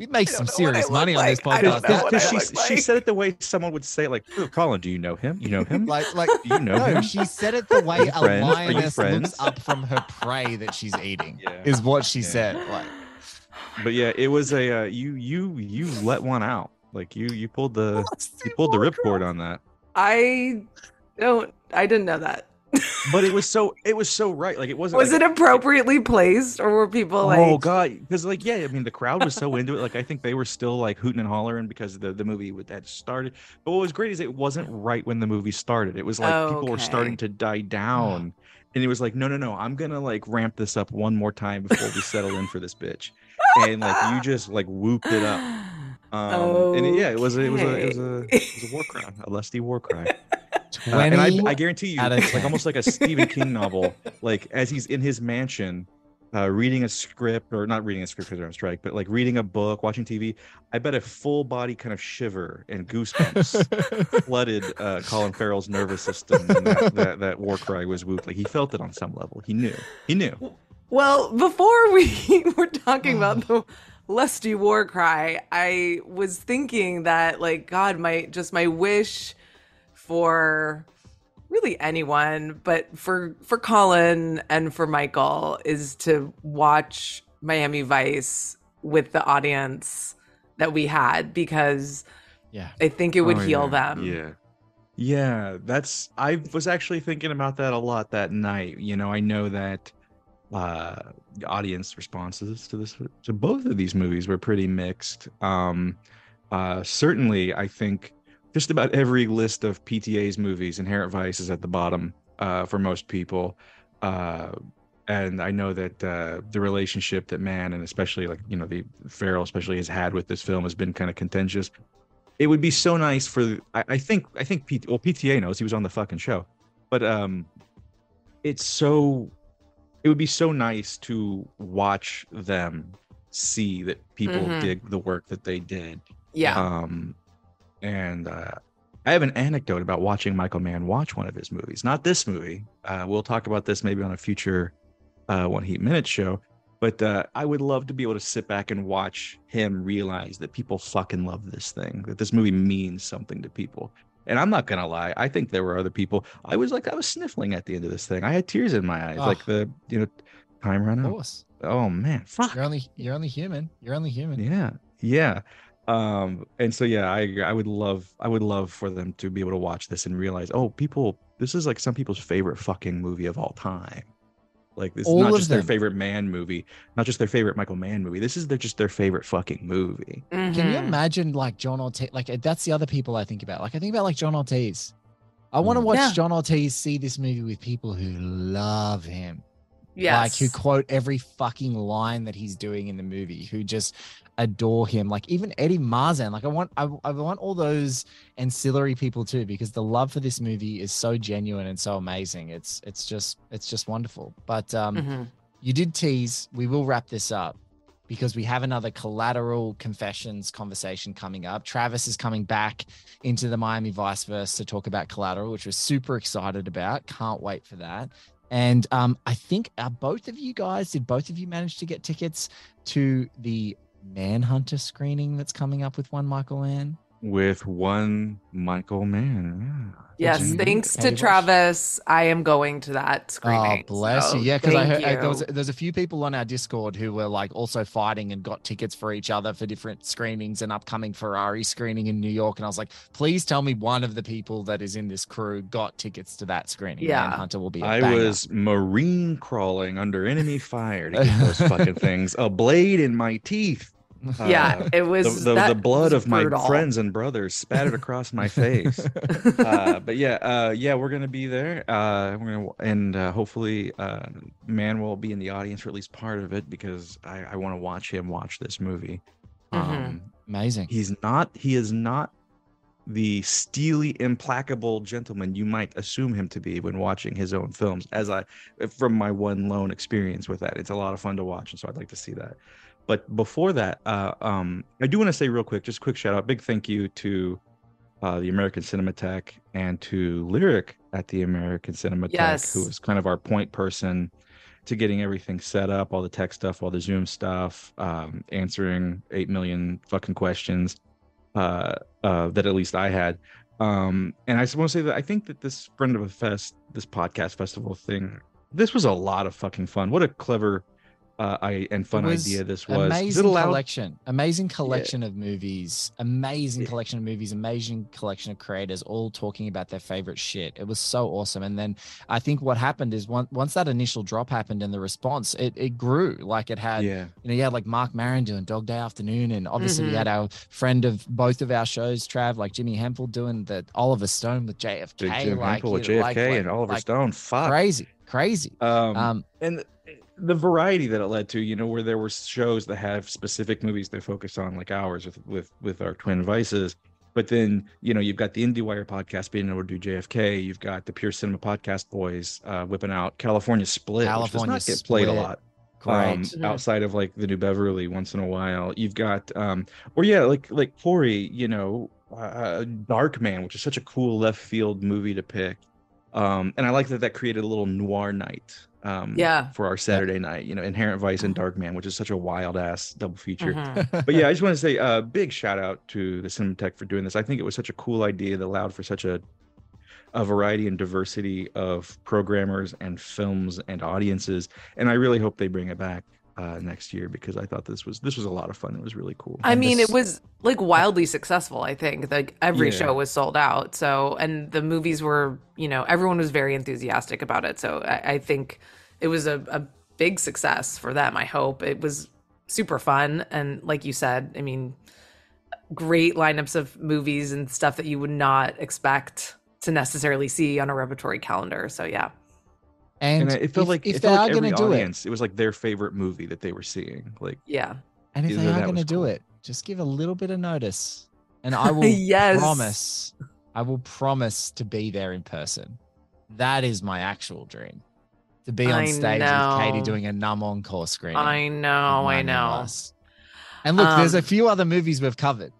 we'd make some serious money on this podcast. know That- what I Because she, look she said it the way someone would say, like, "Oh, Colin, do you know him? You know him? <laughs> like, like Do you know no, him?" she said it the way a friends? Lioness looks up from her prey that she's eating. Yeah. Is what she Yeah. said. Like, But yeah, it was a uh, you you you let one out. Like you you pulled the <laughs> you pulled the ripcord on that. I don't. I didn't know that. But it was so it was so right. Like it wasn't. Was like, it appropriately placed, or were people like? Oh god, because like yeah, I mean the crowd was so into it. Like I think they were still like hooting and hollering because the the movie had started. But what was great is it wasn't right when the movie started. It was like people were starting to die down, and it was like no no no, I'm gonna like ramp this up one more time before we settle in for this bitch, and like you just like whooped it up. <gasps> Um, and it- yeah, it was a, it was a it was a it was a war cry, a lusty war cry. <laughs> Uh, and I, 20 I guarantee you, it's like almost like a Stephen King novel. <laughs> Like as he's in his mansion, uh, reading a script or not reading a script because they're on strike, but like reading a book, watching TV. I bet a full body kind of shiver and goosebumps <laughs> flooded uh, Colin Farrell's nervous system. And that, that that war cry was whooped. Like he felt it on some level. He knew. He knew. Well, before we <laughs> were talking about the lusty war cry, I was thinking that like God, my just my wish for really anyone, but for for Colin and for Michael is to watch Miami Vice with the audience that we had because yeah. I think it would Oh, heal yeah. them. Yeah. Yeah, that's I was actually thinking about that a lot that night. You know, I know that uh the audience responses to this to both of these movies were pretty mixed. Um uh certainly I think just about every list of PTA's movies, Inherent Vice is at the bottom uh for most people. Uh and I know that uh, the relationship that Mann and especially like you know the Farrell especially has had with this film has been kind of contentious it would be so nice for I, I think I think P, well PTA knows he was on the fucking show, but um, it's so it would be so nice to watch them see that people Mhm. dig the work that they did. Yeah. Um, and uh, I have an anecdote about watching Michael Mann watch one of his movies. Not this movie. Uh, we'll talk about this maybe on a future uh, One Heat Minute show. But uh, I would love to be able to sit back and watch him realize that people fucking love this thing, that this movie means something to people. And I'm not gonna lie, I think there were other people. I was like, I was sniffling at the end of this thing. I had tears in my eyes, Oh. like the you know time ran out. Oh man, fuck. You're only you're only human. You're only human. Yeah, yeah. Um, and so yeah, I. I would love, I would love for them to be able to watch this and realize, oh, people, this is like some people's favorite fucking movie of all time. Like this, is not of just their favorite Mann movie, not just their favorite Michael Mann movie. This is their just their favorite fucking movie. Can you imagine like John Ortiz? Like that's the other people I think about. Like I think about like John Ortiz. I want to Mm. watch Yeah. John Ortiz see this movie with people who love him. Yeah. Like who quote every fucking line that he's doing in the movie, who just adore him. Like even Eddie Marsan. Like I want I, I want all those ancillary people too, because the love for this movie is so genuine and so amazing. It's it's just it's just wonderful. But um Mhm. you did tease we will wrap this up because we have another collateral confessions conversation coming up travis is coming back into the miami vice verse to talk about collateral which we're super excited about can't wait for that and um, i think uh, both of you guys did both of you manage to get tickets to the manhunter screening that's coming up with one michael Mann? With one Michael Mann. Yes, thanks to Bush? Travis. I am going to that screening. Oh, bless so you. Yeah, because I thank heard uh, there was you. there's a few people on our Discord who were like also fighting and got tickets for each other for different screenings and upcoming Ferrari screening in New York. And I was like, please tell me one of the people that is in this crew got tickets to that screening. Yeah. Manhunter will be. a I banger. was marine crawling under enemy fire to get those fucking <laughs> things. A blade in my teeth. Yeah, Uh, it was the, the, the blood was of my brutal. friends and brothers spattered across my face. <laughs> uh, but yeah, uh, yeah, we're gonna be there. Uh, we're gonna and uh, hopefully, uh, Mann will be in the audience for at least part of it because I, I want to watch him watch this movie. Mhm. Um, amazing. he's not. He is not the steely, implacable gentleman you might assume him to be when watching his own films. As I, from my one lone experience with that, it's a lot of fun to watch, and so I'd like to see that. But before that, uh, um, I do want to say real quick, just a quick shout out, big thank you to uh, the American Cinematheque and to Lyric at the American Cinematheque, Yes. who was kind of our point person to getting everything set up, all the tech stuff, all the Zoom stuff, um, answering eight million fucking questions uh, uh, that at least I had. Um, and I just want to say that I think that this friend of a fest, this podcast festival thing, this was a lot of fucking fun. What a clever uh, I and fun was idea this was. Amazing it allowed- collection, amazing collection of movies, amazing Yeah. collection of movies, amazing collection of creators, all talking about their favorite shit. It was so awesome. And then I think what happened is once once that initial drop happened and the response, it it grew. Like it had, yeah. you know, you had like Marc Maron doing Dog Day Afternoon, and obviously we Mhm. had our friend of both of our shows, Trav, like Jimmy Hemphill doing the Oliver Stone with JFK, Big Jim like Hemphill with JFK like- like- and Oliver like Stone. Fuck. crazy, crazy. Um, Um, and the, the variety that it led to, you know, where there were shows that have specific movies they focus on, like ours with with with our twin vices. But then, you know, you've got the IndieWire podcast being able to do JFK. You've got the Pure Cinema podcast boys uh, whipping out California Split, which California does not get played a lot. great. um, Mhm. outside of like the New Beverly once in a while. You've got, um, or yeah, like like Corey, you know, uh, Darkman, which is such a cool left field movie to pick. Um, and I like that that created a little noir night. Um, Yeah. for our Saturday night, you know, Inherent Vice and Darkman, which is such a wild ass double feature. Mhm. <laughs> But yeah, I just want to say a uh, big shout out to the Cinematheque for doing this. I think it was such a cool idea that allowed for such a a variety and diversity of programmers and films and audiences. And I really hope they bring it back uh, next year because I thought this was this was a lot of fun. It was really cool. I And mean, this- it was like wildly successful. I think like every Yeah. show was sold out. So, and the movies were, you know, everyone was very enthusiastic about it. So, I, I think it was a, a big success for them. I hope it was super fun. And like you said, I mean, great lineups of movies and stuff that you would not expect to necessarily see on a repertory calendar. So, yeah. And, And it felt if, like if it they are like going to every do it, audience, it was like their favorite movie that they were seeing. Like Yeah. and if they are going to do cool. it, just give a little bit of notice, and I <laughs> will Yes. promise, I will promise to be there in person. That is my actual dream. To be on I stage with Katie doing a numb encore screening. I know. I know. And look, there's a Um, few other movies we've covered.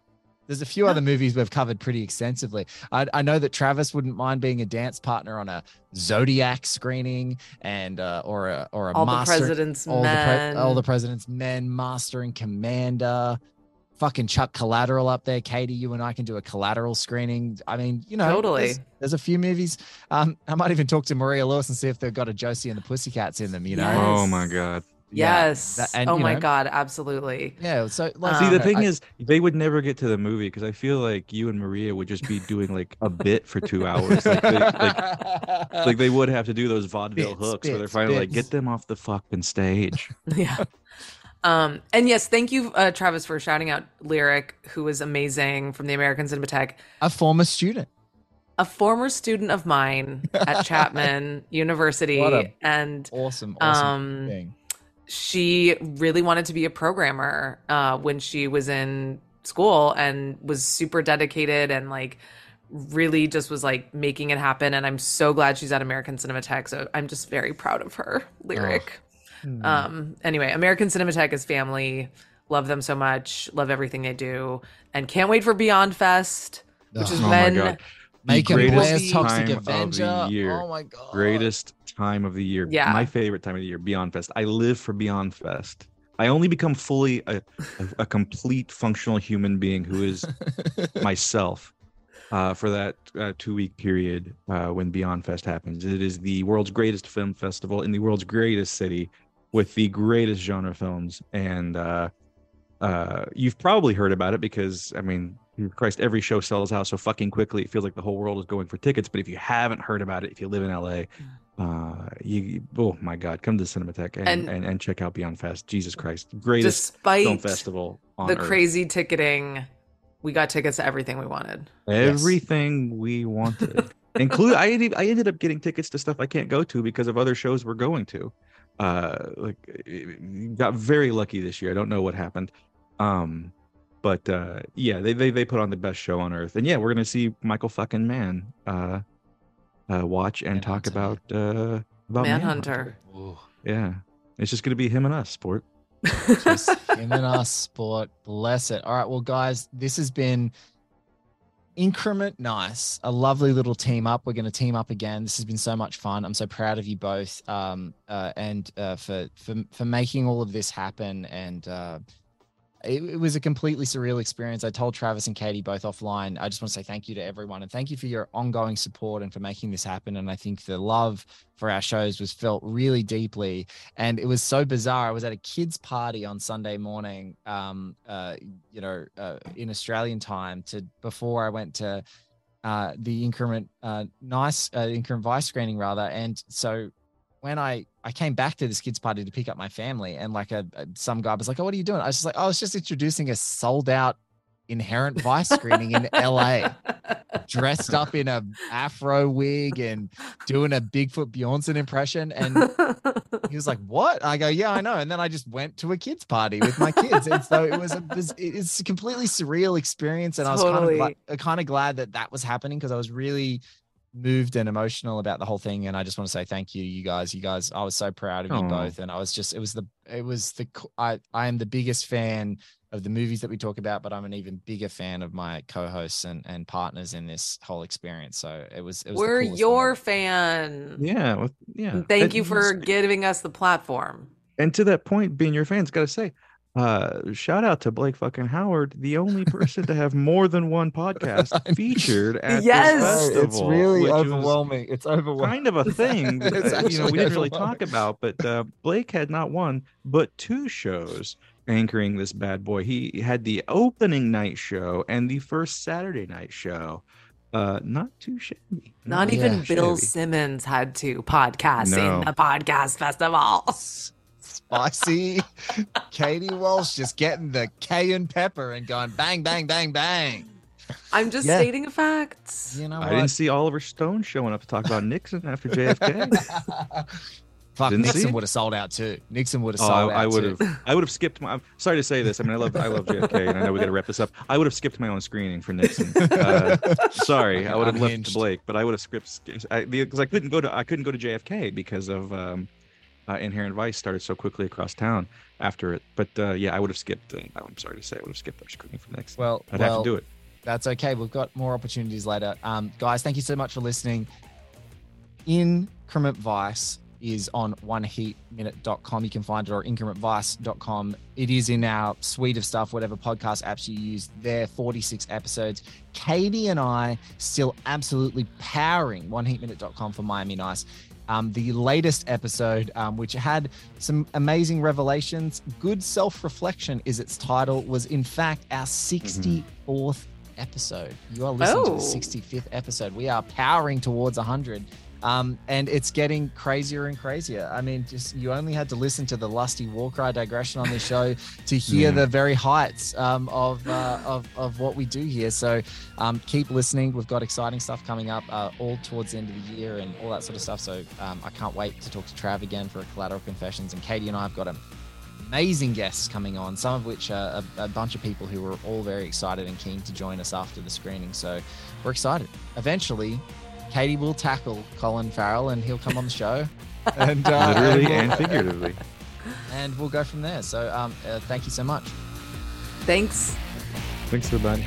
There's a few other movies we've covered pretty extensively. I, I know that Travis wouldn't mind being a dance partner on a Zodiac screening and uh, or a or a All the president's all men. the pre- all the president's men, master and commander. Fucking Chuck Collateral up there, Katie. You and I can do a collateral screening. I mean, you know, Totally. There's, there's a few movies. Um, I might even talk to Maria Lewis and see if they've got a Josie and the Pussycats in them. You know, Yes. oh my god. Yeah, Yes. that- and, oh my know, god, absolutely. Yeah. So like, See, Um, the thing I- is, they would never get to the movie because I feel like you and Maria would just be doing like a bit for two hours. Like, they, like, <laughs> like they would have to do those vaudeville Bits, hooks where they're bits, finally like, get them off the fucking stage. <laughs> yeah. Um, and yes, thank you, uh, Travis, for shouting out Lyric, who was amazing from the American Cinematheque. a former student. A former student of mine at <laughs> Chapman University, What a- and Awesome. Awesome Um, thing. She really wanted to be a programmer uh, when she was in school and was super dedicated and like really just was like making it happen and i'm so glad she's at american cinematheque so i'm just very proud of her <laughs> lyric Hmm. um anyway american cinematheque is family love them so much love everything they do and can't wait for beyond fest which is Oh my when god. The Making greatest Blair's Toxic time of the Avenger. year. Oh my god. greatest time of the year. Yeah. My favorite time of the year, Beyond Fest. I live for Beyond Fest. I only become fully a, a, a complete functional human being who is <laughs> myself uh, for that uh, two week period uh, when Beyond Fest happens. It is the world's greatest film festival in the world's greatest city with the greatest genre films. And uh, uh, you've probably heard about it because, I mean, Christ, every show sells out so fucking quickly. It feels like the whole world is going for tickets. But if you haven't heard about it, if you live in LA, uh, you oh my God, come to the Cinematheque and, And- and, and check out Beyond Fest. Jesus Christ, greatest film despite festival on the earth. crazy ticketing we got tickets to everything we wanted everything we wanted. <laughs> Include I ended, I ended up getting tickets to stuff I can't go to because of other shows we're going to. Uh, like eh, got very lucky this year. I don't know what happened. Um, but uh, yeah, they, they they put on the best show on earth, and yeah, we're gonna see Michael fucking Mann uh, uh, watch and talk about uh, about Manhunter. Ooh, Yeah, it's just gonna be him and us, sport. just <laughs> him and us, sport. Bless it. All right. Well, guys, this has been Increment Nice, a lovely little team up. We're going to team up again. This has been so much fun. I'm so proud of you both, um, uh, and uh, for for for making all of this happen. And uh, it, it, was a completely surreal experience. I told Travis and Katie both offline. I just want to say thank you to everyone and thank you for your ongoing support and for making this happen. And I think the love for our shows was felt really deeply. And it was so bizarre. I was at a kids' party on Sunday morning, um, uh, you know, uh, in Australian time to before I went to uh, the increment uh, nice uh, increment vice screening rather. And so when I I came back to this kids party to pick up my family, and like a, a some guy was like, "Oh, what are you doing?" I was just like, "Oh, I was just introducing a sold out Inherent Vice screening in LA, <laughs> dressed up in a afro wig and doing a Bigfoot Bjornson impression." And he was like, "What?" I go, "Yeah, I know." And then I just went to a kids party with my kids, and so it was a it's a completely surreal experience, and totally. I was kind of uh, kind of glad that that was happening because I was really moved and emotional about the whole thing and i just want to say thank you you guys. You guys i was so proud of you both and i was just it was the it was the i i am the biggest fan of the movies that we talk about but i'm an even bigger fan of my co-hosts and and partners in this whole experience so it was, it was we're your fan. Yeah well, yeah. Thank you for giving us the platform. And to that point being your fans gotta say uh shout out to blake fucking howard the only person to have more than one podcast <laughs> featured at yes. Festival, it's really overwhelming it's overwhelming kind of a <laughs> thing that, you know we didn't really talk about but uh blake had not one but two shows anchoring this bad boy. He had the opening night show and the first saturday night show. Uh not too shabby not, not even bill shabby. simmons had to podcast no. in a podcast festival spicy. Katie Walsh just getting the cayenne pepper and going bang, bang, bang, bang. I'm just yeah. stating a fact. You know, I what? didn't see Oliver Stone showing up to talk about Nixon after JFK. <laughs> Fuck, Didn't Nixon would have sold out too. Nixon would have sold oh, I, out. <laughs> I would have. I would have skipped my. I'm sorry to say this. I mean, I love. I love JFK, and I know we got to wrap this up. I would have skipped my own screening for Nixon. <laughs> Uh, sorry, I would have left Blake, but I would have skipped because I, I, couldn't go to. I couldn't go to JFK because of um, uh, Inherent Vice started so quickly across town after it. But uh, yeah, I would have skipped. Uh, I'm sorry to say, I would have skipped our screening for next. Well, I'd well, have to do it. That's okay. We've got more opportunities later. Um, guys, thank you so much for listening. Increment Vice is on oneheatminute.com. You can find it or incrementvice.com. It is in our suite of stuff, whatever podcast apps you use. There, 46 episodes. Katie and I still absolutely powering oneheatminute.com for Miami Nice um, the latest episode, um, which had some amazing revelations. Good Self Reflection is its title, was in fact our 64th mm-hmm. episode. You are listening oh. to the 65th episode. We are powering towards 100. Um, and it's getting crazier and crazier. I mean, just you only had to listen to the lusty war cry digression on this show to hear yeah. the very heights um, of, uh, of of what we do here. So um, keep listening. We've got exciting stuff coming up uh, all towards the end of the year and all that sort of stuff. So um, I can't wait to talk to Trav again for a collateral confessions. And Katie and I have got amazing guests coming on, some of which are a, a, bunch of people who are all very excited and keen to join us after the screening. So we're excited. Eventually, Katie will tackle Colin Farrell and he'll come on the show. <laughs> and uh, literally and, and figuratively. And we'll go from there. So um, uh, thank you so much. Thanks. Thanks, everybody.